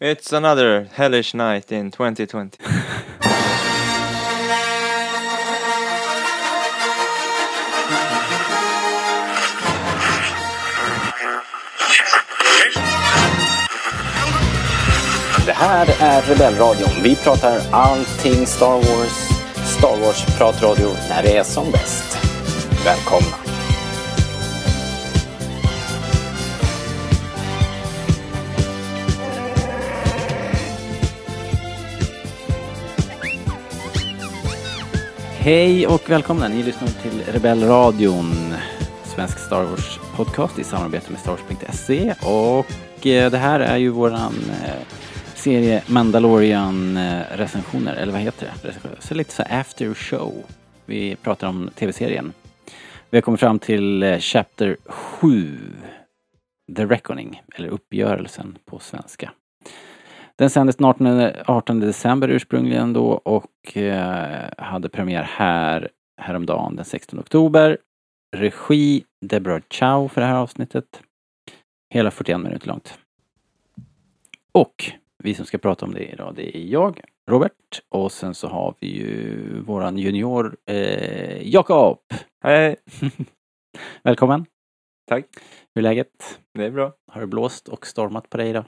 It's another hellish night in 2020. Det här är Rebellradion. Vi pratar allting Star Wars. Star Wars-pratradio när det är som bäst. Välkomna! Hej och välkomna! Ni lyssnar till Rebellradion, svensk Star Wars-podcast i samarbete med Starwars.se och eh, det här är ju våran eh, serie Mandalorian-recensioner, eller vad heter det? Så lite så after show. Vi pratar om tv-serien. Vi har kommit fram till eh, Chapter 7, The Reckoning, eller Uppgörelsen på svenska. Den sändes den 18, 18 december ursprungligen då och eh, hade premiär här häromdagen den 16 oktober. Regi Deborah Chow för det här avsnittet. Hela 41 minuter långt. Och vi som ska prata om det idag, det är jag, Robert, och sen så har vi ju våran junior eh, Jakob. Hej, Välkommen! tack. Hur är läget? Det är bra. Har det blåst och stormat på dig idag?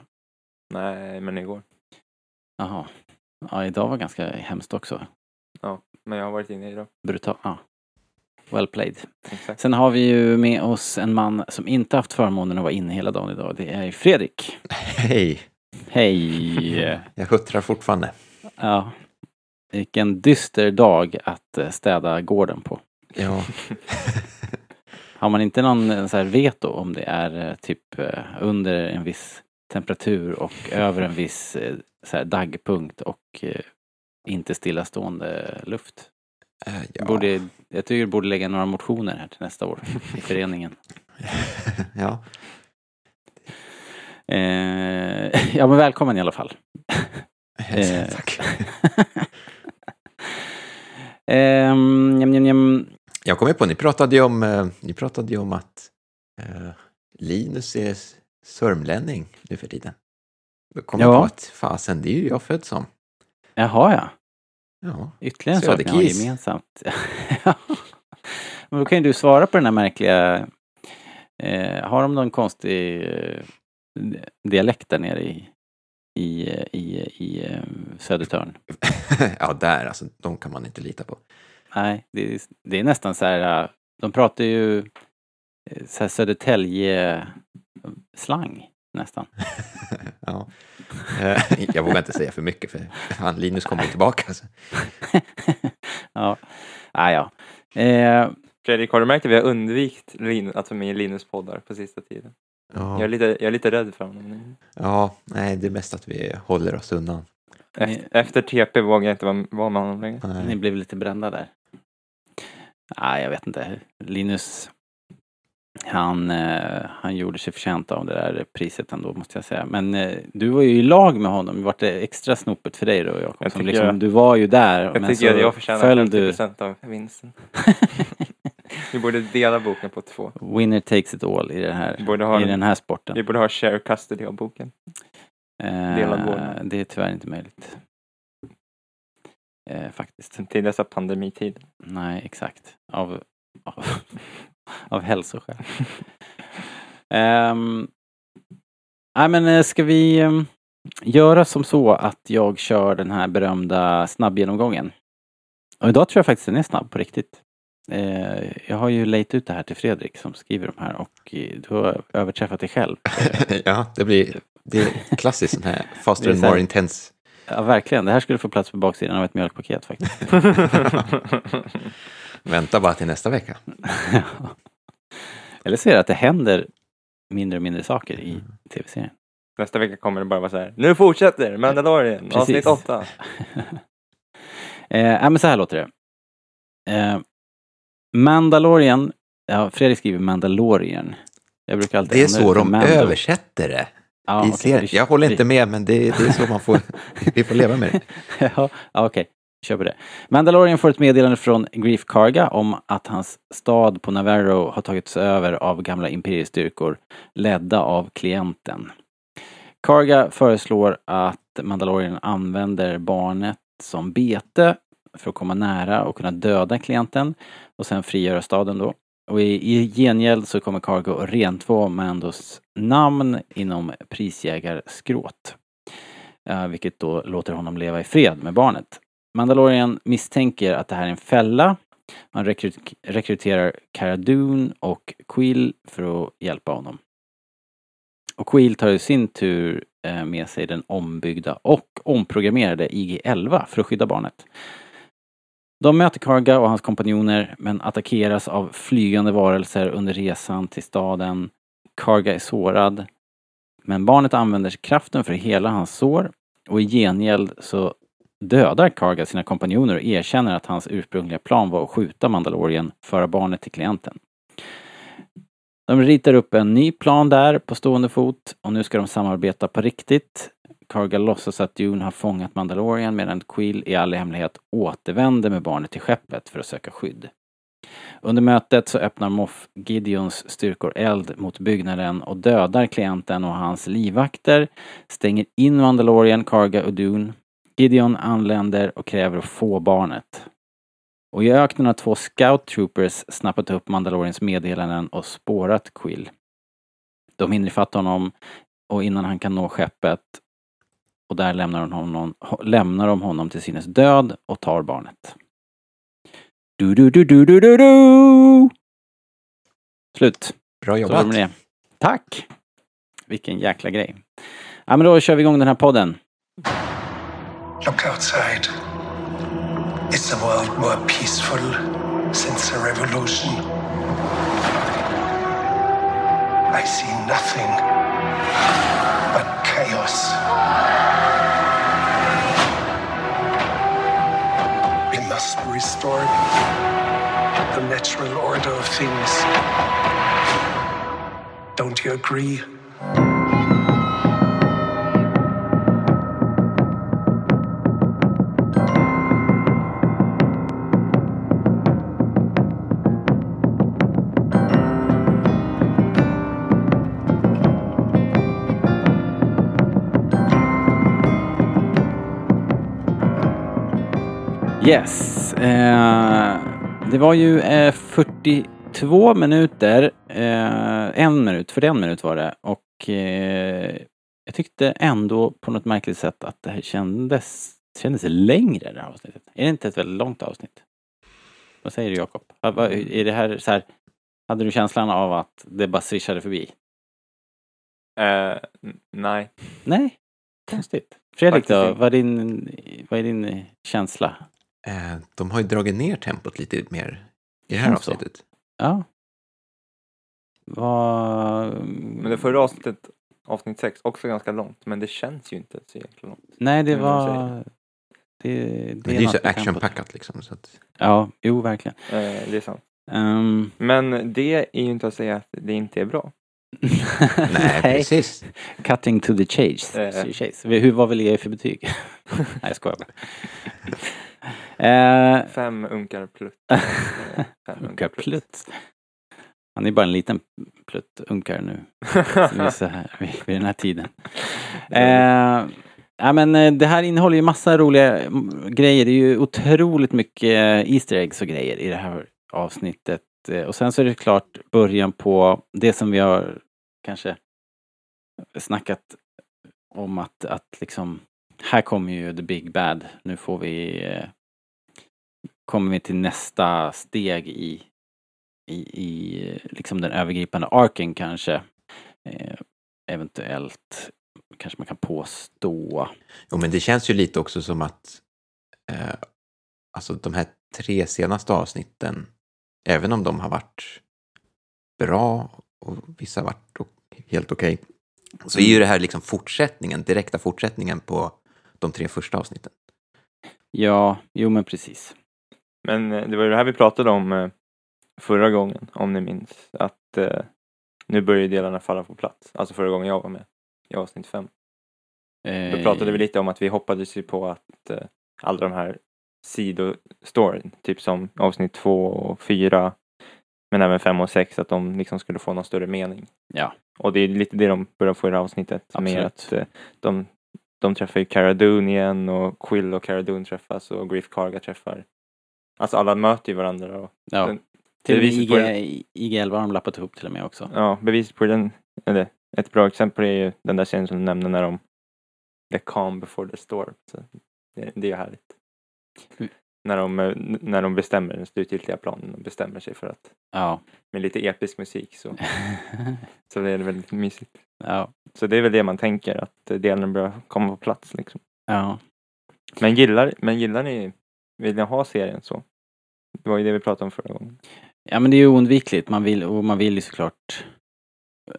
Nej, men igår. Jaha. Ja, idag var ganska hemskt också. Men jag har varit inne idag. Brutal. Ja. Well played. Exakt. Sen har vi ju med oss en man som inte haft förmånen att vara inne hela dagen idag. Det är Fredrik. Hej! Hej! Jag huttrar fortfarande. Ja. Vilken dyster dag att eh, städa gården på. Ja, Har man inte någon eh, så här veto om det är eh, typ under en viss temperatur och över en viss eh, så här daggpunkt och eh, inte stillastående luft? eh, ja. Borde, jag tycker du borde lägga några motioner här till nästa år i föreningen. ja. Eh, ja men välkommen i alla fall. Eh. Tack. Ehm, njam, njam, njam. Jag kom ju på, ni pratade ju om, eh, ni pratade om att eh, Linus är sörmlänning nu för tiden. Då kom jag Ja. på att fasen, det är ju jag född som. Jaha ja. Ja, Ytterligare en sak ni har gemensamt. Men då kan ju du svara på den här märkliga... Eh, har de någon konstig eh, dialekt där nere i, i, i, i eh, Södertörn? ja där alltså, de kan man inte lita på. Nej, det är, det är nästan så här... eh, De pratar ju eh, så här Södertälje-slang nästan. ja. Eh, jag vågar inte säga för mycket för fan, Linus kommer ju tillbaka. Alltså. ja, ah, ja. Eh, Fredrik, har du märkt att vi har undvikit att vara med Linus poddar på sista tiden? Jag, är Ja, lite, jag är lite rädd för honom nu. ja, nej, det är mest att vi håller oss undan. Efter, efter TP vågar jag inte vara, vara med honom längre. Ni Nej. blev lite brända där. Nej, jag vet inte. Linus, han, eh, han gjorde sig förtjänt av det där priset ändå måste jag säga. Men eh, du var ju i lag med honom. Vart det extra snopet för dig då Jakob? Jag Som tycker liksom, jag- Du var ju där. Jag men tycker så jag förtjänar föll 50 du. procent av vinsten. Vi borde dela boken på två. Winner takes it all i, det här, ha, i en, den här sporten. vi borde ha share custody av boken. Eh, delad vårdnad. det är tyvärr inte möjligt. Eh, faktiskt. Till dessa pandemitid. Nej, exakt. Av, av, av hälsoskäl. um, nej men eh, ska vi ehm, göra som så att jag kör den här berömda snabbgenomgången. Och idag tror jag faktiskt den är snabb på riktigt. Eh, jag har ju lejt ut det här till Fredrik som skriver de här och eh, du har överträffat dig själv. ja, det blir det är klassiskt sån här faster and more intense. Ja, verkligen. Det här skulle få plats på baksidan av ett mjölkpaket faktiskt. Vänta bara till nästa vecka. Eller så är det att det händer mindre och mindre saker i Mm. tv-serien. Nästa vecka kommer det bara vara så här. Nu fortsätter Mandalorian, Precis. avsnitt åtta. eh, ja, men så här låter det. Eh, Mandalorian, ja, Fredrik skriver Mandalorian. Jag brukar alltid Det är så de Mando. översätter det Ja, i okej, serien. vi- Jag håller inte med, men det, det är så man får, vi får leva med det. ja, okej. Kör på det. Mandalorian får ett meddelande från Grief Karga om att hans stad på Navarro har tagits över av gamla imperiestyrkor ledda av klienten. Karga föreslår att Mandalorian använder barnet som bete för att komma nära och kunna döda klienten och sen frigöra staden då. Och i, i gengäld så kommer Cargo att rentvå Mandos namn inom prisjägarskrået. Uh, vilket då låter honom leva i fred med barnet. Mandalorian misstänker att det här är en fälla. Man rekryterar Cara Dune och Quill för att hjälpa honom. Och Quill tar i sin tur eh, med sig den ombyggda och omprogrammerade IG-11 för att skydda barnet. De möter Karga och hans kompanjoner men attackeras av flygande varelser under resan till staden. Karga är sårad. Men barnet använder kraften för att hela hans sår och i gengäld så dödar Karga sina kompanjoner och erkänner att hans ursprungliga plan var att skjuta Mandalorian, föra barnet till klienten. De ritar upp en ny plan där på stående fot och nu ska de samarbeta på riktigt. Karga låtsas att Dune har fångat Mandalorian medan Quill i all hemlighet återvänder med barnet till skeppet för att söka skydd. Under mötet så öppnar Moff Gideons styrkor eld mot byggnaden och dödar klienten och hans livvakter, stänger in Mandalorian, Karga och Dune. Gideon anländer och kräver att få barnet. Och i öknen har två scout troopers snappat upp Mandalorians meddelanden och spårat Quill. De hinner ifatt honom och innan han kan nå skeppet och där lämnar de honom, lämnar de honom till sinnes död och tar barnet. Du, du, du, du, du, du, du. Slut. Bra Så jobbat. med det. Tack! Vilken jäkla grej. Ja men då kör vi igång den här podden. Look outside. Is the world more peaceful since the revolution? I see nothing but chaos. We must restore the natural order of things. Don't you agree? Yes. Eh, det var ju eh, 42 minuter. Eh, en minut, för en minut var det. Och eh, jag tyckte ändå på något märkligt sätt att det här kändes, kändes längre det här avsnittet. Är det inte ett väldigt långt avsnitt? Vad säger du Jakob? Är det här så här, hade du känslan av att det bara swishade förbi? N- nej. Nej, konstigt. Fredrik Faktiskt då, vad är din, vad är din känsla? Eh, de har ju dragit ner tempot lite mer i det här Känns så. avsnittet. Ja. Vad... Men det förra avsnittet, avsnitt 6, också ganska långt. Men det känns ju inte så jäkla långt. Nej, det var... Det, det, det är ju så actionpackat liksom. Så att, Ja, jo, verkligen. Eh, det är sant. Ehm, Men det är ju inte att säga att det inte är bra. nej, precis. Cutting to the chase. Eh. chase. Hur, vad vill jag ge för betyg? Nej, jag skojar bara. Eh, Fem unkar plutt. Eh, Fem Unkar plutt. Han är bara en liten plutt unkar nu. så här vid, vid den här tiden. Eh, ja, men eh, det här innehåller ju massa roliga grejer. Det är ju otroligt mycket Easter eggs och grejer i det här avsnittet. Eh, Och sen så är det klart början på det som vi har kanske snackat om att, att liksom här kommer ju the big bad. Nu får vi eh, kommer vi till nästa steg i i, i liksom den övergripande arken kanske. Eh, eventuellt kanske man kan påstå. Jo, men det känns ju lite också som att eh, alltså de här tre senaste avsnitten, även om de har varit bra och vissa har varit helt okej, så är ju det här liksom fortsättningen, direkta fortsättningen på de tre första avsnitten. Ja, jo men precis. Men eh, det var ju det här vi pratade om eh, förra gången, om ni minns. Att eh, nu börjar ju delarna falla på plats. Alltså förra gången jag var med, i avsnitt fem. Eh, Då pratade vi lite om att vi hoppades ju på att eh, alla de här sidostoryn, typ som avsnitt två och fyra, men även fem och sex, att de liksom skulle få någon större mening. Ja. Och det är lite det de börjar få i det här avsnittet. Med Absolut. att eh, de, de träffar ju Cara Dune igen och Quill och Cara Dune träffas och Griff Karga träffar. Alltså alla möter ju varandra. Och, Ja. Den- Till IG, på IG11 har de lappat ihop till och med också. ja, bevis på den, eller ett bra exempel är ju den där scenen som du nämnde när de The calm before the storm. Så det, det är härligt. När de, eh, när de bestämmer den slutgiltiga planen och bestämmer sig för att Ja. med lite episk musik så, så det är det väldigt mysigt. ja. Så det är väl det man tänker att delen börjar komma på plats liksom. Ja. Men gillar, men gillar ni, vill ni ha serien så? Det var ju det vi pratade om förra gången. Ja men det är ju oundvikligt. Man vill, och man vill ju såklart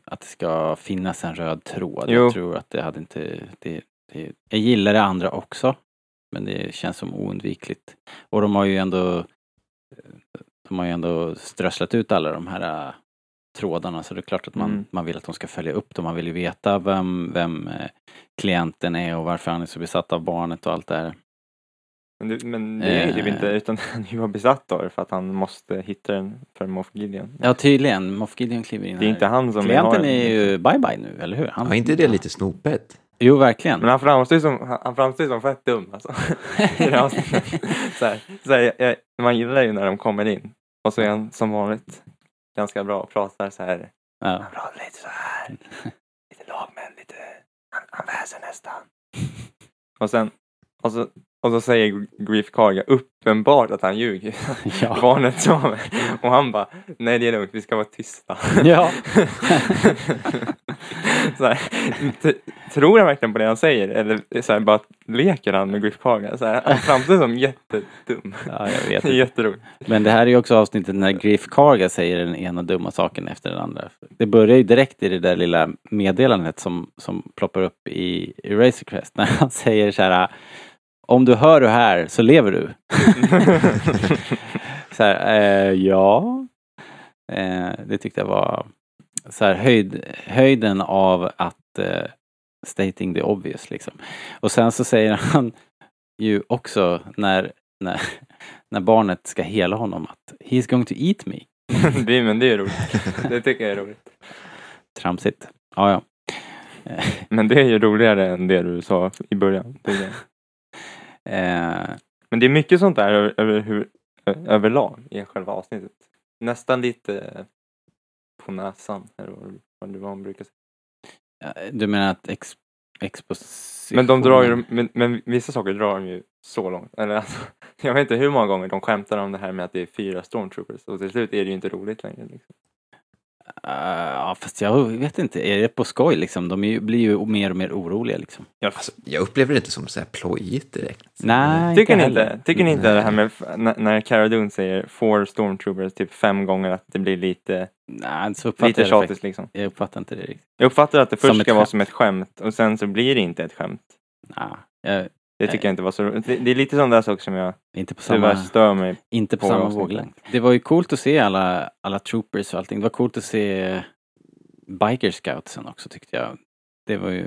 att det ska finnas en röd tråd. Jo. Jag tror att det hade inte... Det, det, jag gillar det andra också. Men det känns som oundvikligt. Och de har ju ändå de har ju ändå strösslat ut alla de här äh, trådarna så det är klart att man, Mm. man vill att de ska följa upp dem. Man vill ju veta vem, vem eh, klienten är och varför han är så besatt av barnet och allt det här. Men det, men det är ju typ Eh. inte, utan han är ju bara besatt av det för att han måste hitta den för Moff Gideon. Ja tydligen, Moff Gideon kliver in Det är här. inte han som Klienten har är ju bye bye nu, eller hur? Han, Var inte det lite snopet? Jo, verkligen. Men han framstår ju som, han framstår som fett dum alltså. Så här, så här, jag, man gillar ju när de kommer in. Och så är han som vanligt ganska bra och pratar så här. Ja. Han pratar lite så här. Lite lagmän, lite, han, han väser nästan. Och sen, och så, och så säger Grief Karga uppenbart att han ljuger. Ja. Barnet sover. Och han bara, nej det är lugnt, vi ska vara tysta. Ja. så här, tror han verkligen på det han säger? Eller så här, bara leker han med Griff Karga? Så här, han framstår som jättedum. ja, jag vet jätteroligt. Men det här är ju också avsnittet när Griff Karga säger den ena dumma saken efter den andra. Det börjar ju direkt i det där lilla meddelandet som, som ploppar upp i, Razor Crest när han säger så här om du hör det här så lever du. så här, eh, ja. Eh, det tyckte jag var så här, höjd, höjden av att eh, stating the obvious liksom. Och sen så säger han ju också när, när, när barnet ska hela honom att he's going to eat me. det, men det är roligt. Det tycker jag är roligt. Tramsigt. Ja, ja. Men det är ju roligare än det du sa i början. Eh, Men det är mycket sånt där över, över överlag i själva avsnittet. Nästan lite på näsan. Eller vad- det var man brukar säga. du menar att ex, exposition... Men de drar ju, men, men vissa saker drar de ju så långt. Eller alltså, jag vet inte hur många gånger de skämtar om det här med att det är fyra stormtroopers och till slut är det ju inte roligt längre. Liksom. Eh, Ja, fast jag vet inte. Är det på skoj liksom? De är ju, blir ju mer och mer oroliga liksom. Alltså, jag upplever det inte som så här plojigt direkt. Nej, Tycker ni heller. inte, tycker ni inte det här med när Cara Dune säger four stormtroopers typ fem gånger att det blir lite, Nej, så lite tjatigt liksom? Jag uppfattar inte det riktigt. Jag uppfattar att det Som först ett ska vara som ett skämt och sen så blir det inte ett skämt. Nej, jag, Det tycker jag inte var så roligt. Det, det är lite sådana där saker som jag inte på samma... stör mig Inte på på samma våglängd. Det var ju coolt att se alla, alla troopers och allting. Det var coolt att se biker scoutsen också tyckte jag. Det var ju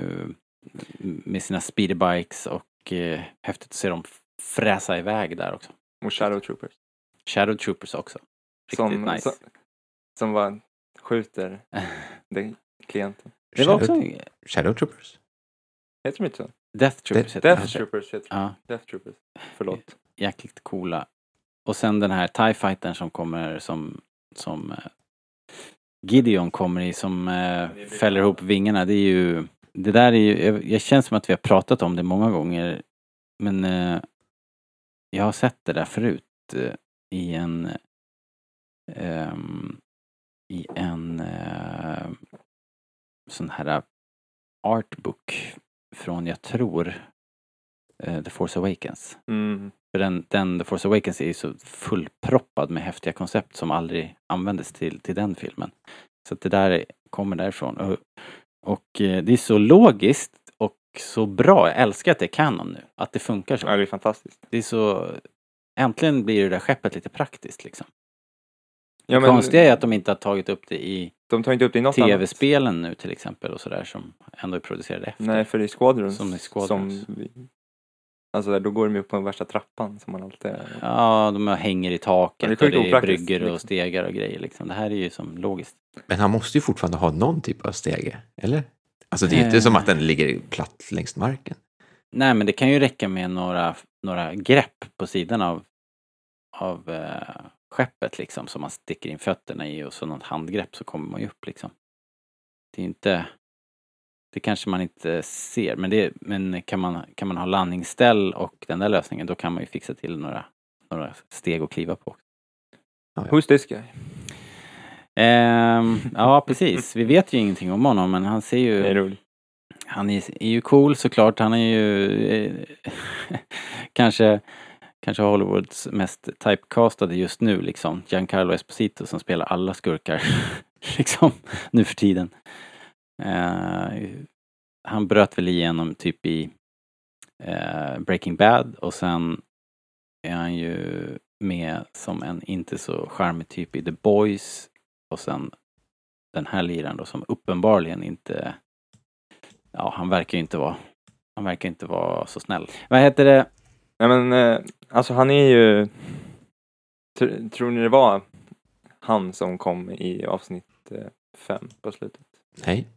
med sina speederbikes och eh, häftigt att se dem fräsa iväg där också. Och Shadow Troopers. Shadow troopers också. Riktigt Som, nice. som, som bara skjuter den klienten. det var också Shadow Troopers? Heter de inte så? Death troopers heter Death. Troopers heter Ja, Death Troopers. Förlåt. jäkligt coola. Och sen den här TIE fightern som kommer som, som eh, Gideon kommer i som eh, fäller ihop vingarna. Det är ju, det där är ju, jag, jag känns som att vi har pratat om det många gånger. Men eh, jag har sett det där förut eh, i en ehm, i en eh, sån här artbook från, jag tror, eh, The Force Awakens. Mm. För den, den The Force Awakens är ju så fullproppad med häftiga koncept som aldrig användes till, till den filmen. Så det där är- kommer därifrån. Och, och eh, det är så logiskt och så bra. Jag älskar att det är kanon nu. Att det funkar så. Ja, det är fantastiskt. Det är så... Äntligen blir det där skeppet lite praktiskt liksom. Ja, det konstiga är att de inte har tagit upp det i de tar inte upp det i något annat. tv-spelen nu till exempel och sådär som ändå är producerade efter. Nej, för det är Squadrons. Som i Squadrons. Som vi, Alltså då går de upp på den värsta trappan som man alltid... Ja, de hänger i taket det är och det är bryggor och liksom. stegar och grejer liksom. Det här är ju som logiskt. Men han måste ju fortfarande ha någon typ av stege, eller? Alltså det är ju inte Eh. som att den ligger platt längs marken. Nej, men det kan ju räcka med några, några grepp på sidan av, av eh, skeppet liksom som man sticker in fötterna i och så något handgrepp så kommer man ju upp liksom. Det är inte... Det kanske man inte ser, men, det, men kan, man, kan man ha landningsställ och den där lösningen då kan man ju fixa till några, några steg att kliva på. Who's this guy? Ehm, ja, precis. Vi vet ju ingenting om honom, men han ser ju... Det är roligt. Han är, är ju cool såklart. Han är ju eh, kanske, kanske Hollywoods mest typecastade just nu liksom. Giancarlo Esposito som spelar alla skurkar liksom nu för tiden. Uh, han bröt väl igenom typ i uh, Breaking Bad och sen är han ju med som en inte så charmig typ i The Boys och sen den här liraren då som uppenbarligen inte Ja, han verkar ju inte vara Han verkar inte vara så snäll. Vad heter det? Nej men eh, alltså han är ju... Tr tror ni det var han som kom i avsnitt eh, fem på slutet? Nej.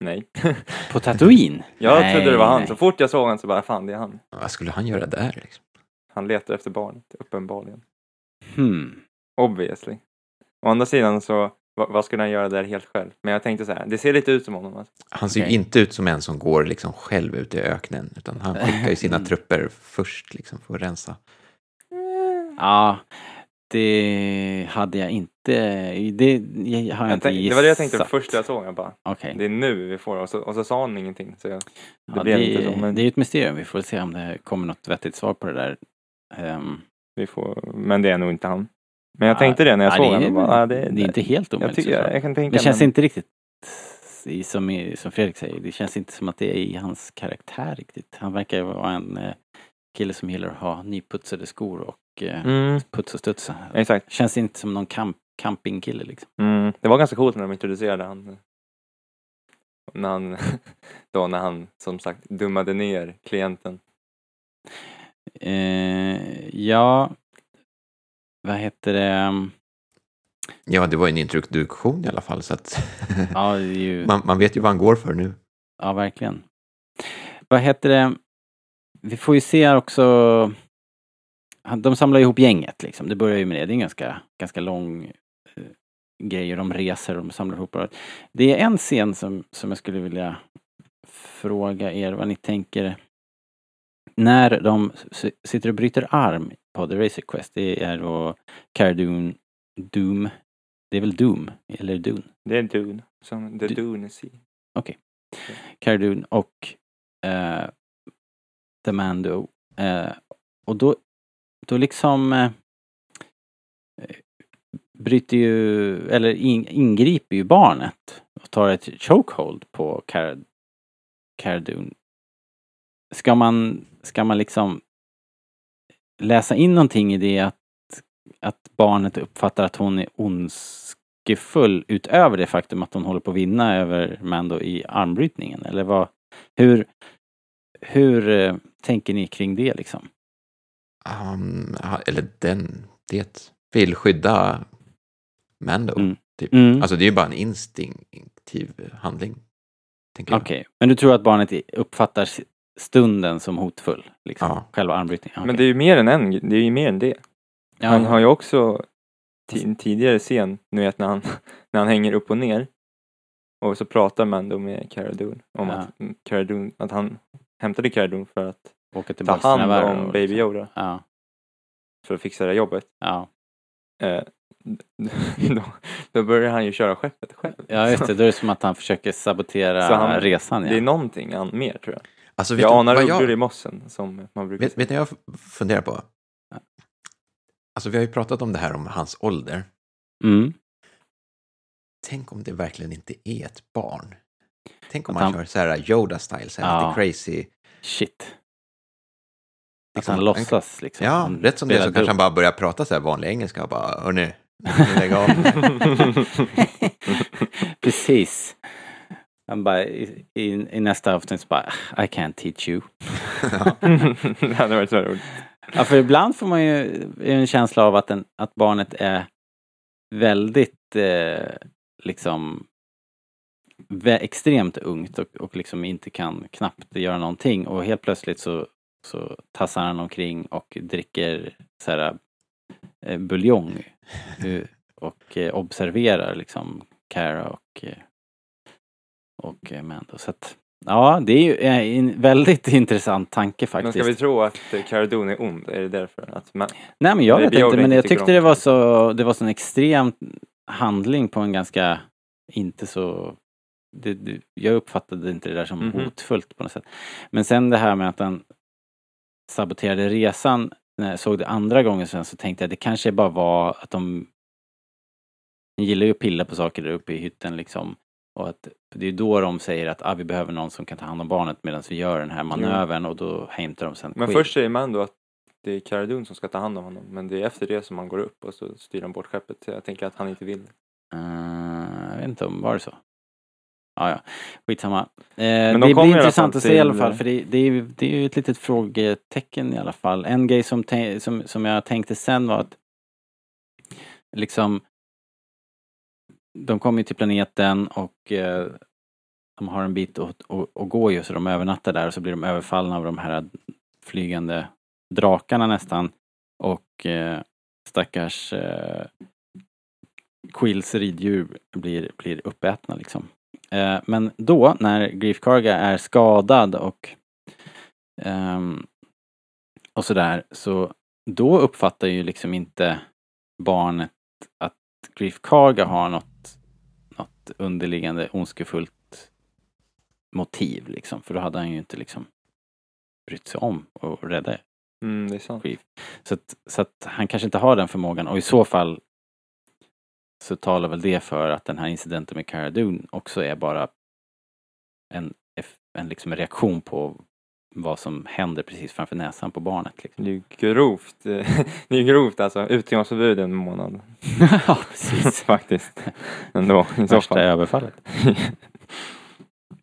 Nej. På Tatooine? jag Nej, trodde det var han. nej. Så fort jag såg honom så bara, fan det är han. Vad skulle han göra där liksom? Han letar efter barnet, uppenbarligen. Hmm. Obviously. Å andra sidan så, vad, vad skulle han göra där helt själv? Men jag tänkte så här, det ser lite ut som honom. Alltså. Han ser ju inte ut som en som går liksom själv ut i öknen, utan han skickar ju sina trupper först liksom för att rensa. Ja, det hade jag inte... Det har jag, Jag inte tänk, det var det jag tänkte gissat. första jag såg. Jag bara, Okej. det är nu vi får. Och så, och så sa han ingenting. Så jag, det Ja, blev det, inte så. Men det är ju ett mysterium. Vi får se om det kommer något vettigt svar på det där. Ehm, Vi får, men det är nog inte han. Men jag Ja, tänkte det när jag ja, såg det är- honom. Bara, ah, det, det är inte helt jag, omöjligt tycker, såklart. jag, jag kan tänka Det känns men, inte riktigt som, som Fredrik säger, det känns inte som att det är i hans karaktär riktigt. Han verkar vara en eh, kille som gillar att ha nyputsade skor och eh, Mm, puts och studsa. exakt. Känns inte som någon camp, campingkille liksom. Mm, det var ganska coolt när de introducerade han. När han, då när han som sagt dummade ner klienten. Eh, ja, vad heter det? Ja, det var en introduktion i alla fall, så att Ja, ju, man, man vet ju vad han går för nu. ja verkligen. Vad heter det? Vi får ju se här också de samlar ihop gänget liksom. Det börjar ju med det. Det är en ganska, ganska lång eh, grej de reser och de samlar ihop. Det är en scen som, som jag skulle vilja fråga er vad ni tänker. När de sitter och bryter arm på The Razor Quest. Det är då Cara Dune, Doom. Det är väl Doom? Eller Dune? Det är Dune. Som The Du- Dune Sea. Cara Dune och eh, The Mando. Eh, och då, då liksom eh, bryter ju, eller in, ingriper ju barnet och tar ett chokehold på Dune. Ska man, ska man liksom läsa in någonting i det att, att barnet uppfattar att hon är ondskefull utöver det faktum att hon håller på att vinna över Mando i armbrytningen? Eller vad, hur, hur eh, tänker ni kring det liksom? Um, eller den, det vill skydda Mando. Mm. Typ. Mm. Alltså det är ju bara en instinktiv handling. Okej, men du tror att barnet uppfattar stunden som hotfull? Liksom, Ja. Själva armbrytningen? Men Okej. det är ju mer än en, det är ju mer än det. Ja, han ja. har ju också en tidigare scen, ni vet när han, när han hänger upp och ner. Och så pratar Mando med Cara Dune om Ja. att, mm, Cara Dune, att han hämtade Cara Dune för att Åka ta hand om Baby liksom. Yoda Ja, för att fixa det här jobbet. ja. Eh, då, då börjar han ju köra skeppet själv. ja, just det. Då är det som att han försöker sabotera han- resan. Det är Ja. någonting mer tror jag. Alltså, Jag anar ugglor i mossen som man brukar vet, vet ni vad jag funderar på? Alltså vi har ju pratat om det här om hans ålder. Mm. Tänk om det verkligen inte är ett barn. Tänk om Att han, han- kör så här Yoda-style, så här Ja. lite crazy. Shit. Att Liksom, han han- låtsas liksom. Ja, Han rätt som det så kanske han bara börjar prata så här vanlig engelska och bara, hörni, lägga av. Precis. Han bara i, i, i nästa avsnitt så bara I can't teach you. det hade varit så roligt. Ja, för ibland får man ju en känsla av att, en, att barnet är väldigt eh, liksom extremt ungt och, och liksom inte kan knappt göra någonting och helt plötsligt så, så tassar han omkring och dricker så här, eh, buljong eh, och eh, observerar liksom Cara och, eh, och eh, Mando. Så att, ja, det är ju eh, en väldigt intressant tanke Men faktiskt. ska vi tro att Cara Dune är ond? Är det därför? Att man, Nej men jag vet inte, men jag tyckte det var så, det var så en extrem handling på en ganska, inte så, det, det, jag uppfattade inte det där som Mhm. hotfullt på något sätt. Men sen det här med att han saboterade resan, när jag såg det andra gången sen så tänkte jag det kanske bara var att de de gillar ju att pilla på saker där uppe i hytten liksom. Och att det är då de säger att ah, vi behöver någon som kan ta hand om barnet medan vi gör den här manövern och då hämtar de sen men Quill. först säger Mando att det är Cara Dune som ska ta hand om honom. Men det är efter det som han går upp och så styr han bort skeppet. Så jag tänker att han inte vill. Uh, jag vet inte om, var det så? Ah, ja, skitsamma. Eh, de det blir intressant att se i alla fall för det, det, är, det är ju ett litet frågetecken i alla fall. En grej som, som, som jag tänkte sen var att liksom de kommer till planeten och eh, de har en bit att, att, att gå ju så de övernattar där och så blir de överfallna av de här flygande drakarna nästan. Och eh, stackars eh, Quills riddjur blir, blir uppätna liksom. Eh, men då när Grief Karga är skadad och eh, och sådär så då uppfattar ju liksom inte barnet att Grief Karga har något, underliggande ondskefullt motiv liksom. För då hade han ju inte liksom brytt sig om att rädda Mm, det är sant. Grief. Så att, så att han kanske inte har den förmågan och i så fall så talar väl det för att den här incidenten med Cara Dune också är bara en, en liksom reaktion på vad som händer precis framför näsan på barnet. Liksom. Det är ju grovt. eh, Det är grovt alltså. Utegångsförbud en månad. ja, precis. Faktiskt. Ändå i så Värsta fall. överfallet.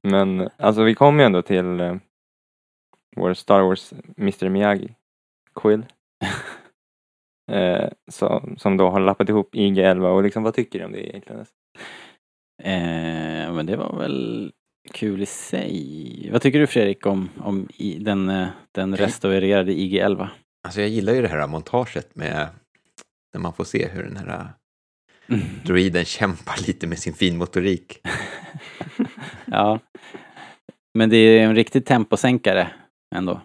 Men alltså vi kommer ju ändå till eh, vår Star Wars Mr Miyagi. Quill. eh, som, som då har lappat ihop IG-11 och liksom vad tycker du om det egentligen? Eh, men det var väl kul i sig. Vad tycker du Fredrik om, om i, den, eh, den restaurerade IG-11? Alltså jag gillar ju det här montaget med när man får se hur den här droiden kämpar lite med sin finmotorik. ja. Men det är en riktig temposänkare ändå.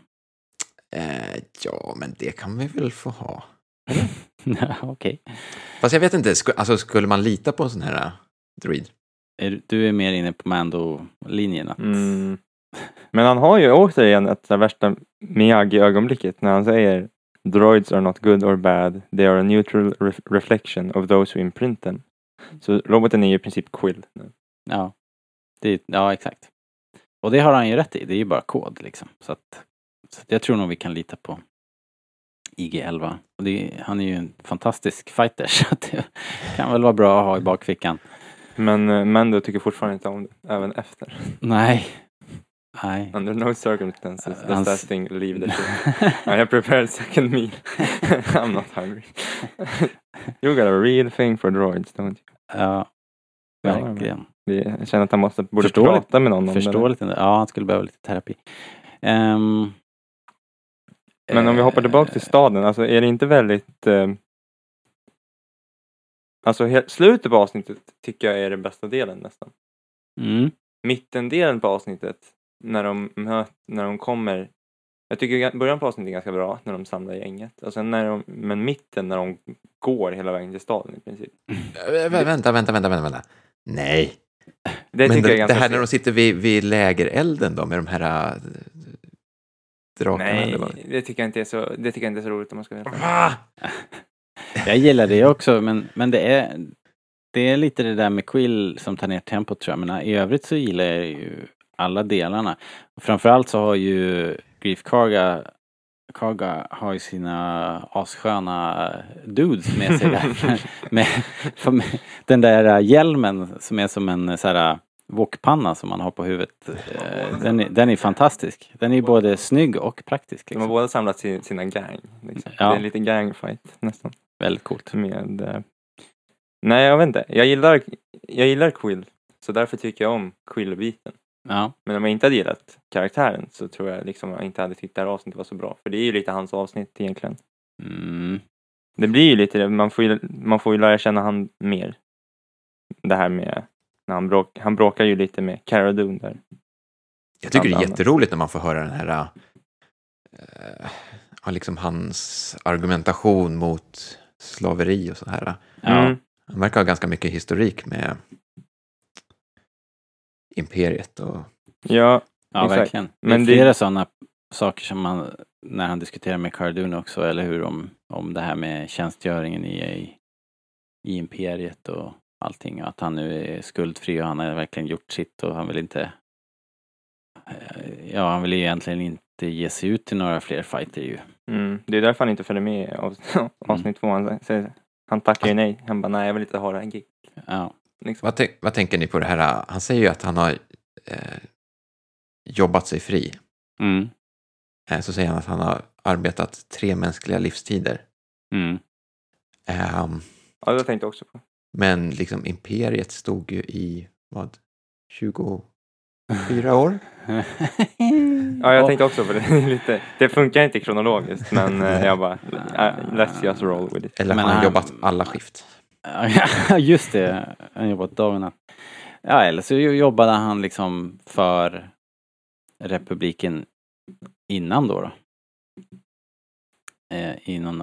Eh, ja, men det kan vi väl få ha. Okej. Fast jag vet inte, alltså, skulle man lita på en sån här äh, droid? Är, du är mer inne på Mando-linjen att... Mm. Men han har ju återigen ett det värsta Miyagi-ögonblicket när han säger Droids are not good or bad. They are a neutral ref reflection of those who imprint them. Så roboten är ju i princip Quill. nu. Ja. Det, ja, exakt. Och det har han ju rätt i. Det är ju bara kod liksom. Så att, så att jag tror nog vi kan lita på IG-11. Och det, han är ju en fantastisk fighter så det kan väl vara bra att ha i bakfickan. Men uh, Mando tycker fortfarande inte om det, även efter. Nej. Nej. Under no circumstances does Hans- that thing leave the ship. I have prepared second meal. I'm not hungry. you got a real thing for droids, don't you? ja, verkligen. Jag känner att han måste, borde Förståeligt. prata med någon om. Förståeligt. Ja, han skulle behöva lite terapi. Ehm, Men om vi hoppar tillbaka till eh, staden, alltså är det inte väldigt... Eh, alltså slutet på avsnittet tycker jag är den bästa delen nästan. Mm. Mittendelen på avsnittet, när de, möt, när de kommer... Jag tycker början på avsnittet är ganska bra, när de samlar gänget. Och sen när de, men mitten när de går hela vägen till staden i princip. Äh, vä- vänta, vänta, vänta, vänta, vänta. Nej, Det men det, det här när de sitter vid, vid lägerelden då med de här äh, drakarna. Nej, eller vad? det tycker jag inte är så, det tycker jag inte är så roligt om man ska veta. Va? Jag gillar det också men, men det är det är lite det där med Quill som tar ner tempot tror jag. Men i övrigt så gillar jag ju alla delarna. Framförallt så har ju Grief Karga Karga har ju sina assköna dudes med sig där. med, med den där hjälmen som är som en så här wokpanna som man har på huvudet. Den, är, den är fantastisk. Den är både snygg och praktisk. De har Liksom. båda samlat sin, sina gang. Liksom. Ja. Det är en liten gangfight nästan. Väldigt coolt. Med, eh... Nej, jag vet inte. Jag gillar, jag gillar Quill. Så därför tycker jag om Quill-biten. Ja, Men om jag inte hade gillat karaktären så tror jag liksom jag inte hade tyckt det här avsnittet var så bra. För det är ju lite hans avsnitt egentligen. mm, Det blir ju lite det, man får ju, man får ju lära känna han mer. Det här med, när han, bråk, han bråkar ju lite med Cara Dune där. Jag tycker det är jätteroligt när man får höra den här, ja, liksom hans argumentation mot slaveri och så här. Mm. Han verkar ha ganska mycket historik med imperiet och Ja, ja Exakt. verkligen. Det är Men det- flera sådana saker som man, när han diskuterar med Cardun också, eller hur, om, om det här med tjänstgöringen i, i, i imperiet och allting. och Att han nu är skuldfri och han har verkligen gjort sitt och han vill inte eh, Ja, han vill ju egentligen inte ge sig ut till några fler fighter ju. Mm. det är därför han inte följer med i av, avsnitt två. Han, säger, han tackar ju nej. Han bara, nej jag vill inte ha det här giget. Ja, Liksom. vad, vad tänker ni på det här? Han säger ju att han har eh, jobbat sig fri. mm, Eh, så säger han att han har arbetat tre mänskliga livstider. mm. Ja, Ehm, det tänkte jag också på. men liksom imperiet stod ju i, vad, 24 år? Ja, jag tänkte också på det. Lite, det funkar inte kronologiskt, men eh, jag bara, uh, let's just roll with it. Eller Men har han jobbat alla skift? Ja, just det. Han jobbat dag och natt. Ja, eller så jobbade han liksom för republiken innan då. då. Eh, I någon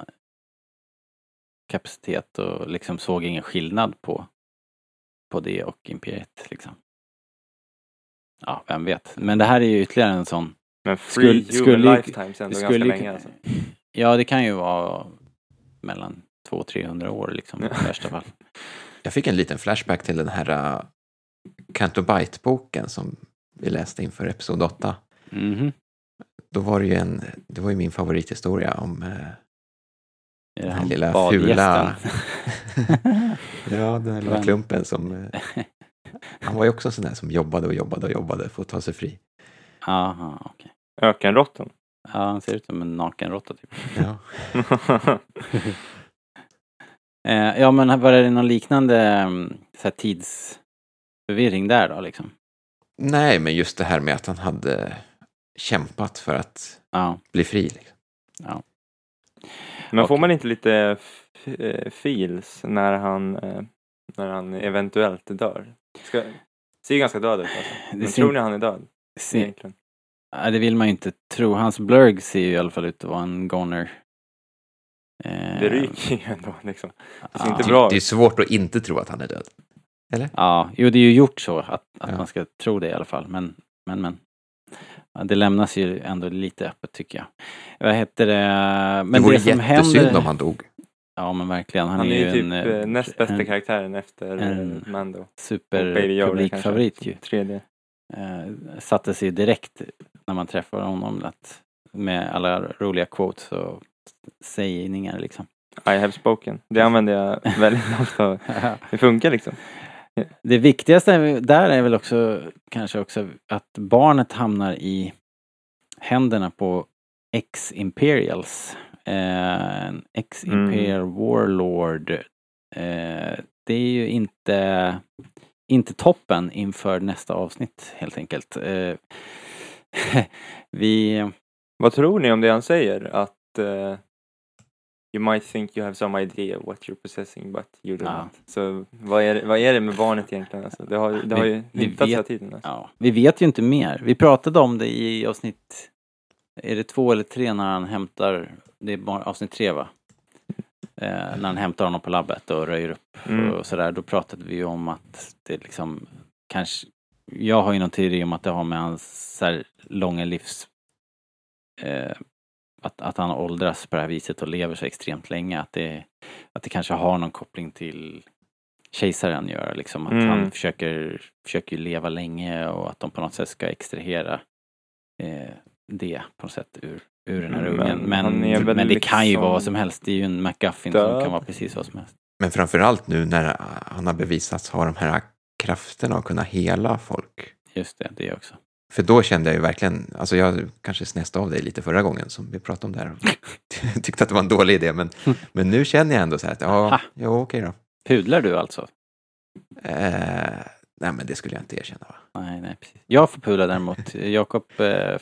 kapacitet och liksom såg ingen skillnad på, på det och imperiet liksom. Ja, vem vet. Men det här är ju ytterligare en sån Men free Skulle- human skulle lifetimes är ändå skulle ganska länge alltså. Ja, det kan ju vara mellan 200-300 år liksom i värsta fall. Jag fick en liten flashback till den här uh, Cantobite-boken som vi läste inför episod 8. Mhm. Då var det ju en, det var ju min favorithistoria om det den här lilla badgästen? fula... ja, den här lilla klumpen som... Eh, han var ju också en sån där som jobbade och jobbade och jobbade för att ta sig fri. Aha, okej. Ökenråttan. Ja, han ser ut som en nakenråtta typ. Ja. Eh, ja, men var det någon liknande mm, så här, tidsförvirring där då liksom? Nej, men just det här med att han hade kämpat för att Ja. bli fri. Liksom. Men får man inte lite eh, feels när han, eh, när han eventuellt dör? Ska, ser ganska död ut alltså. Men ser- tror ni han är död Se, ja, det vill man ju inte tro. Hans blurg ser ju i alla fall ut att vara en goner. Eh, Det ryker ju ändå liksom. Det ser ja. inte bra det är svårt att inte tro att han är död. Ja, jo det är ju gjort så att, att Ja. man ska tro det i alla fall. Men, men, men. Det lämnas ju ändå lite öppet tycker jag. Vad heter det? Men det vore det som jättesynd händer... om han dog. Ja men verkligen. Han, Han är ju typ en, eh, eh, näst bästa en karaktären efter en- eh, Mando. Superpublikfavorit ju. Tredje. Eh, satte sig direkt när man träffar honom att med alla roliga quotes och sägningar liksom. I have spoken. Det använder jag väldigt ofta. Det funkar liksom. Det viktigaste är- där är väl också kanske också att barnet hamnar i händerna på ex-imperials. Eh, en ex-imperial warlord. Eh, det är ju inte, inte toppen inför nästa avsnitt helt enkelt. Eh, vi... Vad tror ni om det han säger? Att eh, You might think you have some idea what you're possessing but you don't. Ja. Så vad är, vad är det med barnet egentligen? Alltså, det har, det har Vi- ju hintats hela tiden. Alltså. Ja, vi vet ju inte mer. Vi pratade om det i avsnitt, är det två eller tre när han hämtar, det är avsnitt tre va? Eh, när han hämtar honom på labbet och röjer upp Mm. och sådär. Då pratade vi om att det liksom kanske, jag har ju någon teori om att det har med hans här, långa livs, eh, att, att han åldras på det här viset och lever så extremt länge. Att det, att det kanske har någon koppling till kejsaren gör liksom. Att Mm. han försöker, försöker leva länge och att de på något sätt ska extrahera eh, det på något sätt ur, ur den här Men ungen. Men, väl men det kan ju liksom vara vad som helst. Det är ju en McGuffin som död. kan vara precis vad som helst. Men framför allt nu när han har bevisats ha de här krafterna att kunna hela folk. Just det, det också. För då kände jag ju verkligen, alltså jag kanske snäste av dig lite förra gången som vi pratade om det här. Tyckte att det var en dålig idé, men, men nu känner jag ändå så här att ja, jo, okej då. Pudlar du alltså? Eh, nej, men det skulle jag inte erkänna va? Nej, nej, precis. Jag får pudla däremot. Jakob eh,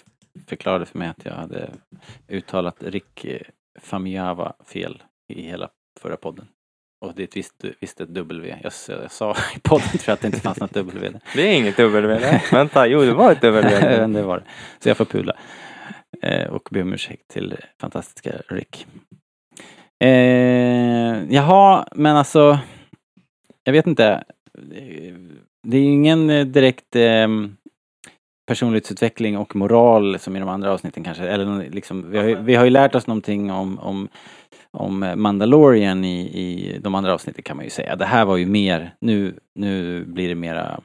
förklarade för mig att jag hade uttalat Rick Famiava fel i hela förra podden. Och det är ett visst, visst ett W. Jag, jag sa i podden jag att det inte fanns något W. där. Det är inget W. nej. Vänta, jo det var ett W. Det var det. Så jag får pudla. Eh, och be om ursäkt till fantastiska Rick. Eh, jaha, men alltså. Jag vet inte. Det är ju ingen direkt eh, personlighetsutveckling och moral som i de andra avsnitten kanske. Eller liksom, vi, har, ju- vi har ju lärt oss någonting om, om, om Mandalorian i, i de andra avsnitten kan man ju säga. Det här var ju mer, nu, nu blir det mera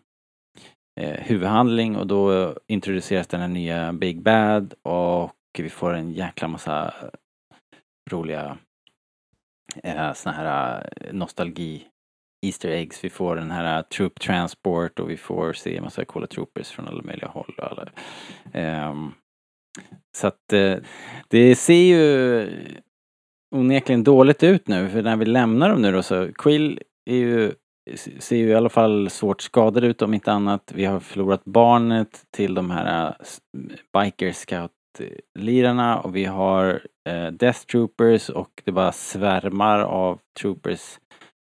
eh, huvudhandling och då introduceras den här nya Big Bad och vi får en jäkla massa roliga eh, såna här eh, nostalgi Easter eggs. Vi får den här äh, Troop Transport och vi får se en massa coola troopers från alla möjliga håll. Och alla. Um, så att uh, det ser ju onekligen dåligt ut nu för när vi lämnar dem nu då så Quill är ju ser ju i alla fall svårt skadad ut om inte annat. Vi har förlorat barnet till de här uh, biker scout-lirarna och vi har eh, Death Troopers och det bara svärmar av troopers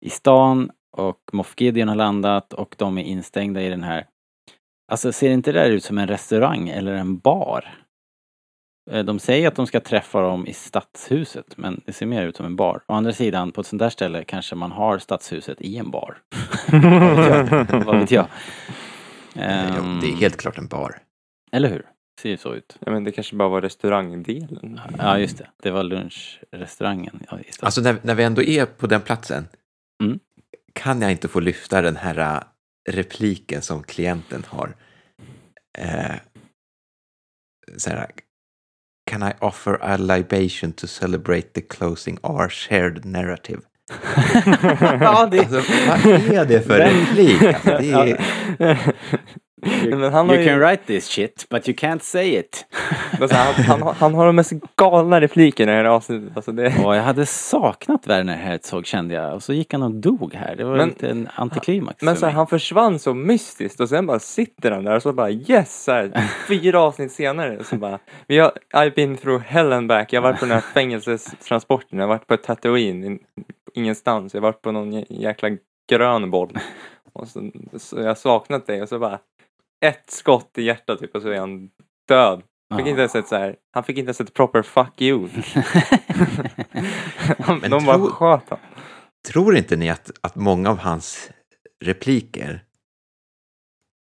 i stan och Moff Gideon har landat och de är instängda i den här Alltså ser inte det där ut som en restaurang eller en bar? Eh, De säger att de ska träffa dem i stadshuset men det ser mer ut som en bar. Å andra sidan, på ett sånt där ställe kanske man har stadshuset i en bar. Vad vet jag? Vad vet jag? Ehm, det är helt klart en bar. Eller hur? Ser ju så ut. Ja, men det kanske bara var restaurangdelen. Ja, just det. Det var lunchrestaurangen. Ja, det. Alltså när, när vi ändå är på den platsen. Kan jag inte få lyfta den här äh, repliken som klienten har? Eh, så här, Can I offer a libation to celebrate the closing our shared narrative? ja, det... Alltså, vad är det för replik? Alltså, det är, Men han har You ju, can write this shit, but you can't say it. alltså, han, han, har- han har de mest galna replikerna i det här avsnittet. Alltså det, jag hade saknat Werner Herzog kände jag. Och så gick han och dog här. Det var Men- lite en antiklimax men för så här, han försvann så mystiskt och sen bara sitter han där och så bara yes! Så här, fyra avsnitt senare så bara vi har, I've been through hell and back. Jag har varit på den här fängelsestransporten. Jag har varit på ett Tatooine in, ingenstans. Jag har varit på någon jä- jäkla grön boll. Och så, så jag saknat dig och så bara ett skott i hjärtat typ och så är han död. Fick Ja. inte ens ett så här, han fick inte ens ett proper fuck you. De bara tro- sköt han. tror inte ni att, att många av hans repliker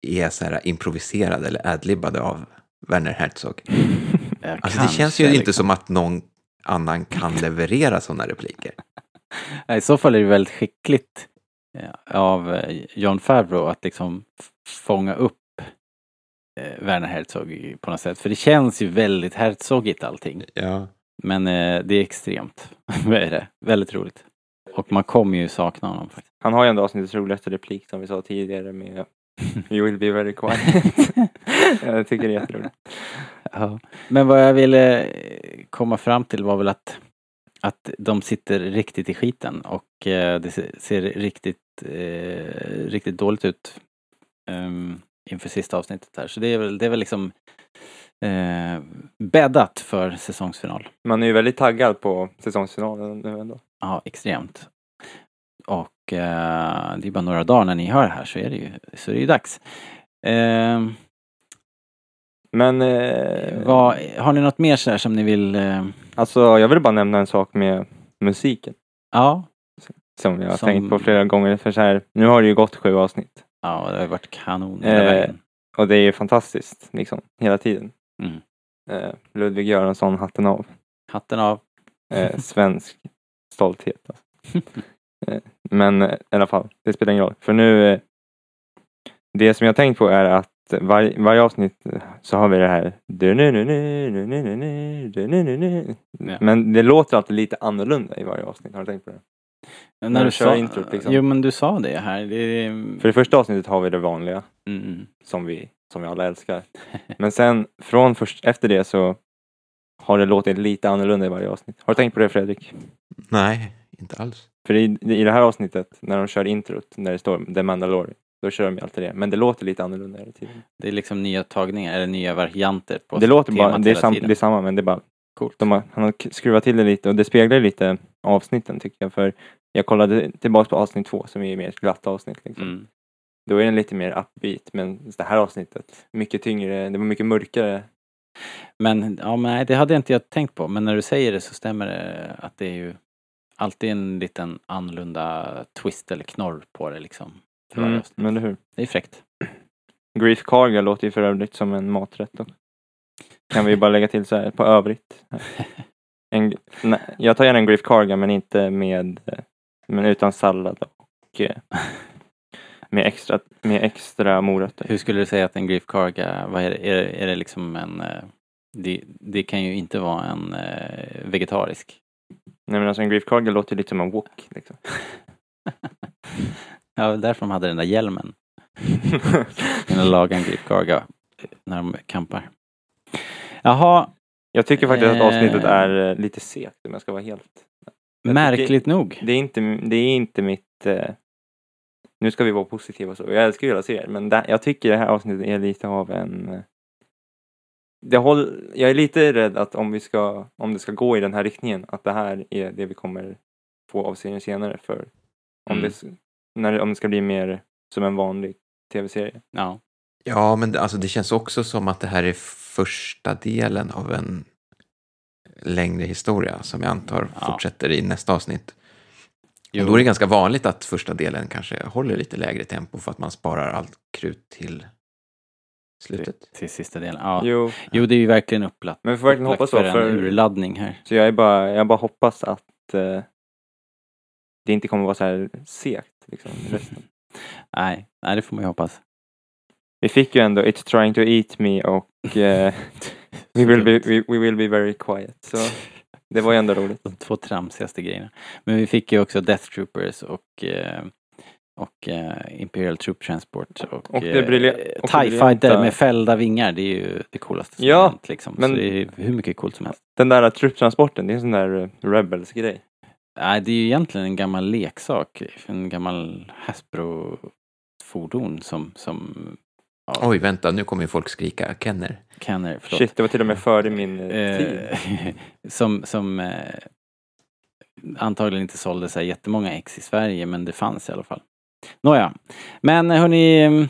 är så här improviserade eller adlibbade av Werner Herzog? Ja, Alltså det känns ju inte liksom. som att någon annan kan leverera sådana repliker. I så fall är det väldigt skickligt eh, av eh, John Favreau att liksom fånga upp eh, Werner Herzog på något sätt. För det känns ju väldigt Herzogigt allting. Ja. Men eh, det är extremt. Vad är det? Väldigt roligt. Och man kommer ju sakna honom faktiskt. Han har ju ändå avsnittets roligaste replik som vi sa tidigare med You will be very quiet. jag tycker det är jätteroligt. Ja. Men vad jag ville eh, komma fram till var väl att, att de sitter riktigt i skiten och eh, det se- ser riktigt, eh, riktigt dåligt ut um, inför sista avsnittet här. Så det är väl, det är väl liksom eh, bäddat för säsongsfinal. Man är ju väldigt taggad på säsongsfinalen nu ändå. Ja, extremt. Och eh, det är bara några dagar när ni hör det här så är det ju, så är det ju dags. Eh, Men vad, har ni något mer så här som ni vill... Eh, alltså jag vill bara nämna en sak med musiken. ja, Som jag har Som- tänkt på flera gånger. För så här, nu har det ju gått sju avsnitt. Ja, det har ju varit kanon hela Eh. Och det är ju fantastiskt liksom, hela tiden. Mm. Eh, Ludvig Göransson, hatten av. Hatten av. Eh, svensk stolthet. Alltså. Eh, Men eh, i alla fall, det spelar ingen roll. För nu, eh, det som jag tänkt på är att var, varje avsnitt så har vi det här. Men det låter alltid lite annorlunda i varje avsnitt. Har du tänkt på det? När de du kör sa, introt, liksom. Jo men du sa det här. Det, För det första avsnittet har vi det vanliga, mm, som vi, som vi alla älskar. Men sen från först, efter det så har det låtit lite annorlunda i varje avsnitt. Har du tänkt på det Fredrik? Nej, inte alls. För i, i det här avsnittet, när de kör introt, när det står The Mandalorian, då kör de ju alltid det. Men det låter lite annorlunda hela tiden. Det är liksom nya tagningar eller nya varianter på Det låter bara, temat det är, sam, tiden. det är samma men det är bara, Coolt. de har, han har skruvat till det lite och det speglar lite avsnitten tycker jag. För jag kollade tillbaka på avsnitt två som är mer ett glatt avsnitt. Liksom. Mm. Då är den lite mer upbeat men det här avsnittet, mycket tyngre, det var mycket mörkare. Men, ja men det hade inte jag tänkt på. Men när du säger det så stämmer det att det är ju alltid en liten annorlunda twist eller knorr på det liksom. Mm, men eller hur? Det är fräckt. Grief Karga låter ju för övrigt som en maträtt då. Kan vi bara lägga till så här på övrigt. En, nej, jag tar gärna en Grief Karga men inte med, men utan sallad och eh, med extra, med extra morötter. Hur skulle du säga att en Grief Karga, vad är det, är det, är det liksom en eh, det, det kan ju inte vara en eh, vegetarisk. Nej men alltså en Grief Karga låter lite som en wok liksom. Ja, därför de hade den där hjälmen. När de lagar en Grief Karga eh, när de kampar. Jaha, Jag tycker faktiskt att Eh. avsnittet är eh, lite segt om jag ska vara helt Jag märkligt nog. Det är inte, det är inte mitt... Eh, nu ska vi vara positiva och så. Jag älskar ju alla serier, men där, jag tycker det här avsnittet är lite av en... eh, Det håll, jag är lite rädd att om, vi ska, om det ska gå i den här riktningen, att det här är det vi kommer få av serien senare. För om, Mm. det, när, om det ska bli mer som en vanlig tv-serie. Ja. Ja, men det, alltså, det känns också som att det här är första delen av en längre historia som jag antar Ja. fortsätter i nästa avsnitt. Jo. Och då är det ganska vanligt att första delen kanske håller lite lägre tempo för att man sparar allt krut till slutet. Till sista delen. Ja. Jo, Jo, det är ju verkligen upplagt. men vi får verkligen hoppas för så. en För, urladdning här. så jag, är bara, jag bara hoppas att eh, det inte kommer vara så här segt. Liksom, resten. Nej, nej, det får man ju hoppas. Vi fick ju ändå It's trying to eat me och eh, we, will be, we, we will be very quiet. Så det var ju ändå roligt. De två tramsigaste grejerna. Men vi fick ju också Death Troopers och, eh, och eh, Imperial Troop Transport och, Och eh, och TIE Fighter med fällda vingar. Det är ju det coolaste som Ja, hänt liksom. men- Så det är hur mycket coolt som helst. Den där trupptransporten, det är en sån där eh, Rebels-grej. Nej, det är ju egentligen en gammal leksak. En gammal Hasbro-fordon som, som Oj, vänta, nu kommer ju folk skrika Kenner. Kenner, förlåt. Shit, det var till och med före min eh, tid. Eh, som som eh, antagligen inte sålde sig jättemånga ex i Sverige men det fanns i alla fall. Nåja. Men eh, hörni, eh,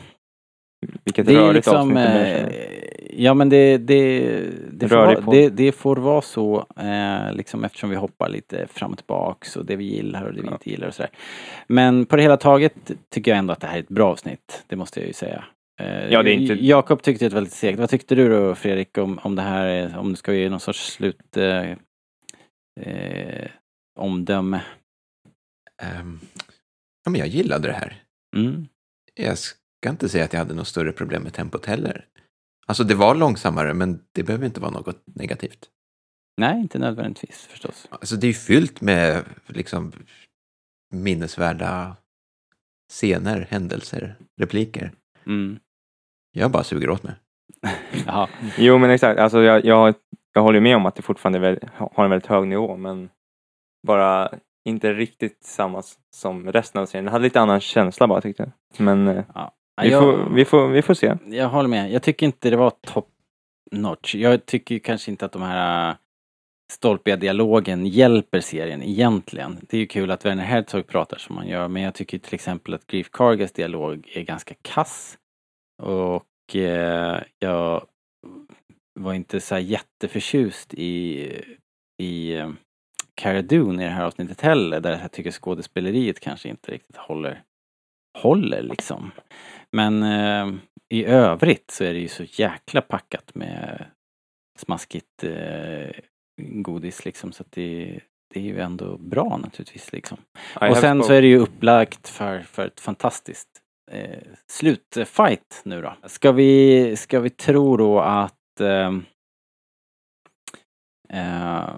Vilket det är rörigt liksom... avsnitt det blev, Eh, ja men det, det, det, får vara, det, det får vara så eh, liksom eftersom vi hoppar lite fram och tillbaks och det vi gillar och det vi Ja. inte gillar och sådär. Men på det hela taget tycker jag ändå att det här är ett bra avsnitt. Det måste jag ju säga. Eh, Ja, det är inte- Jakob tyckte det var väldigt segt. Vad tyckte du då Fredrik om, om det här, eh, om du ska ge någon sorts slut eh, eh, omdöme? Ehm, ja, men jag gillade det här. Mm. Jag ska inte säga att jag hade något större problem med tempot heller. Alltså det var långsammare, men det behöver inte vara något negativt. Nej, inte nödvändigtvis förstås. Alltså det är ju fyllt med liksom minnesvärda scener, händelser, repliker. Mm. Jag bara suger åt mig. Jaha. Jo men exakt, alltså jag, jag, jag håller med om att det fortfarande väldigt, har en väldigt hög nivå men bara inte riktigt samma som resten av serien. Det hade lite annan känsla bara tyckte jag. Men eh, Ja, vi, jag, får, vi, får, vi får se. jag håller med. Jag tycker inte det var top notch. Jag tycker kanske inte att de här äh, stolpiga dialogen hjälper serien egentligen. Det är ju kul att Werner Herzog pratar som han gör men jag tycker till exempel att Grief Kargas dialog är ganska kass. Och eh, jag var inte så jätteförtjust i, i eh, Cara Dune i det här avsnittet heller där jag tycker skådespeleriet kanske inte riktigt håller, håller liksom. Men eh, i övrigt så är det ju så jäkla packat med smaskigt eh, godis liksom så att det, det är ju ändå bra naturligtvis liksom. I Och sen så spoken. är det ju upplagt för, för ett fantastiskt eh, slutfight nu då. Ska vi, ska vi tro då att eh, eh,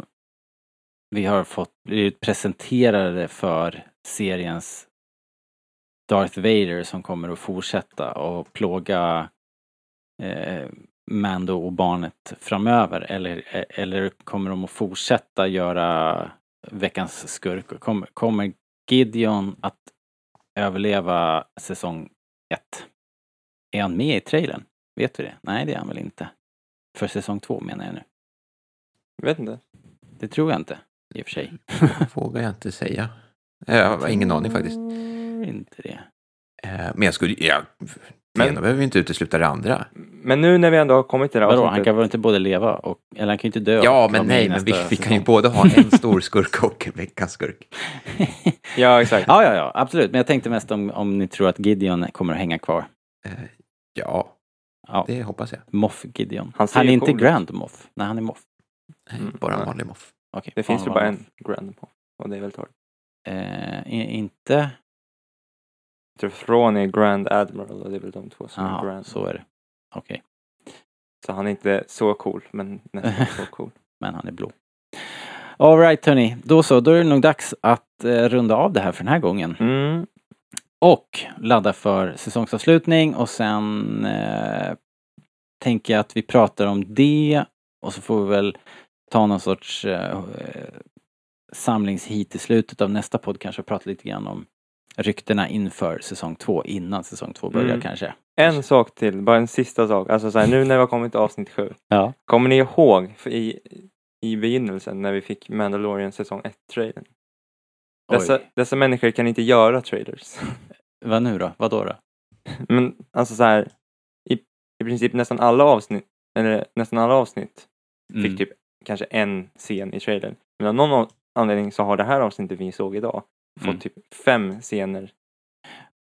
vi har fått blivit presenterade för seriens Darth Vader som kommer att fortsätta och plåga eh, Mando och barnet framöver eller, eller kommer de att fortsätta göra veckans skurk? Kommer, kommer Gideon att överleva säsong ett? Är han med i trailern? Vet vi det? Nej, det är han väl inte. För säsong två menar jag nu. Jag vet inte. Det tror jag inte, i och för sig. Vågar jag inte säga. Jag har ingen aning faktiskt. Mm, inte det. Eh, Men jag skulle, ja, det Men- ena behöver ju inte utesluta det andra. Men nu när vi ändå har kommit till det här Vadå, han kan väl inte både leva och, eller han kan ju inte dö Ja, men nej, men vi, vi kan ju både ha en stor skurk och veckans skurk. Ja, exakt. Ja, ja, ja, absolut. Men jag tänkte mest om, om ni tror att Gideon kommer att hänga kvar. Eh, Ja, Ja, det hoppas jag. Moff Gideon. Han Han är inte cool. Grand Moff. Nej, han är Moff. Nej, Mm, bara en vanlig moff. Okej, Det finns ju bara en Grand Moff. Och det är väl Torg. Eh, inte... Tror Thrawn är Grand Admiral och det är väl de två som är Ja, Grand. så är det. Okej, Så han är inte så cool, men nästan så cool. men han är blå. Alright hörni, då så. Då är det nog dags att eh, runda av det här för den här gången. Mm. Och ladda för säsongsavslutning och sen eh, tänker jag att vi pratar om det och så får vi väl ta någon sorts eh, samlingshit i slutet av nästa podd kanske och prata lite grann om ryktena inför säsong två, innan säsong två börjar Mm. kanske. En sak till, bara en sista sak. Alltså så här, nu när vi har kommit till avsnitt sju. Ja. Kommer ni ihåg i, i begynnelsen när vi fick Mandalorian säsong 1-trailern? Dessa, Oj. dessa människor kan inte göra trailers. Vad nu då? Vad då? då? Men alltså så här, i, i princip nästan alla avsnitt, eller nästan alla avsnitt Mm. fick typ kanske en scen i trailern. Men av någon anledning så har det här avsnittet vi såg idag fått Mm. typ fem scener.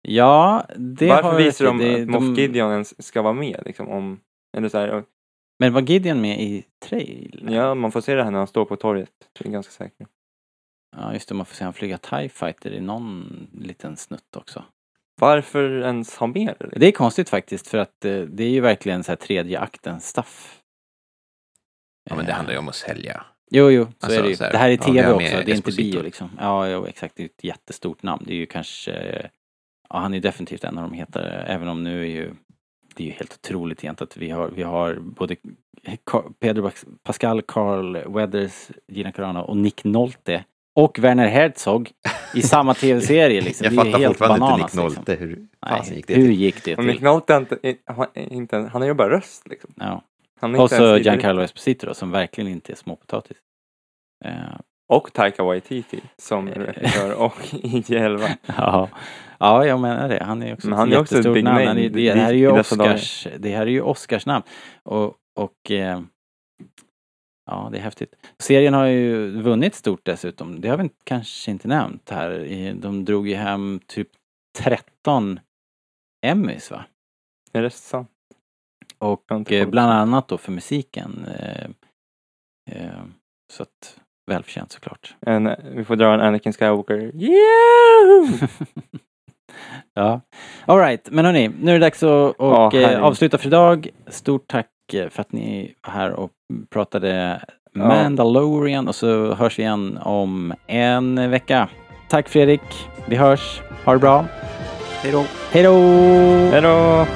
Ja, det Varför har visar jag de det- att Moff Gideon ens ska vara med? Liksom, om, eller så här, och- Men var Gideon med i trailern? ja, man får se det här när han står på torget. Jag är ganska säker. Ja, just det. Man får se han flyga TIE Fighter i någon liten snutt också. Varför ens ha med det? liksom? Det är konstigt faktiskt för att eh, det är ju verkligen så här tredje akten stuff. Ja, men det Eh, handlar ju om att sälja. Jo, jo, så Alltså, är det ju. så här, det här är ja, tv har också, det är inte bio liksom. Ja, jo, exakt. Det är ett jättestort namn. Det är ju kanske... Ja, han är definitivt en av de hetare, även om nu är ju... Det är ju helt otroligt egentligen att vi har, vi har både Pedro Pas- Pascal, Carl Weathers, Gina Carano och Nick Nolte och Werner Herzog i samma tv-serie liksom. Jag ju fattar helt fortfarande bananas, inte Nick liksom. Nolte. Hur fasen Nej, gick det hur till? gick det Och Nick till? Nolte är inte, inte, han har ju bara röst liksom. Ja. Han Och så Giancarlo Esposito då, som verkligen inte är småpotatis. Eh, Och Taika Waititi som regissör och IG-11. Ja, ja jag menar det. Han är också Men han är också ett big namn. name det, det här är ju. Oscars, det här är ju Oscars namn. Och, och eh, ja, det är häftigt. Serien har ju vunnit stort dessutom. Det har vi kanske inte nämnt här. De drog ju hem typ 13 Emmys va? Är det sant? Och eh, bland annat då för musiken. Eh, eh, så att, välförtjänt såklart. En, vi får dra en Anakin Skywalker. Yeah! Ja, alright. Men hörni, nu är det dags att Ja, och, eh, herregud. avsluta för idag. Stort tack eh, för att ni var här och pratade Mandalorian och så hörs vi igen om en vecka. Tack Fredrik. Vi hörs. Ha det bra. Hej då! Hej då! Hej då!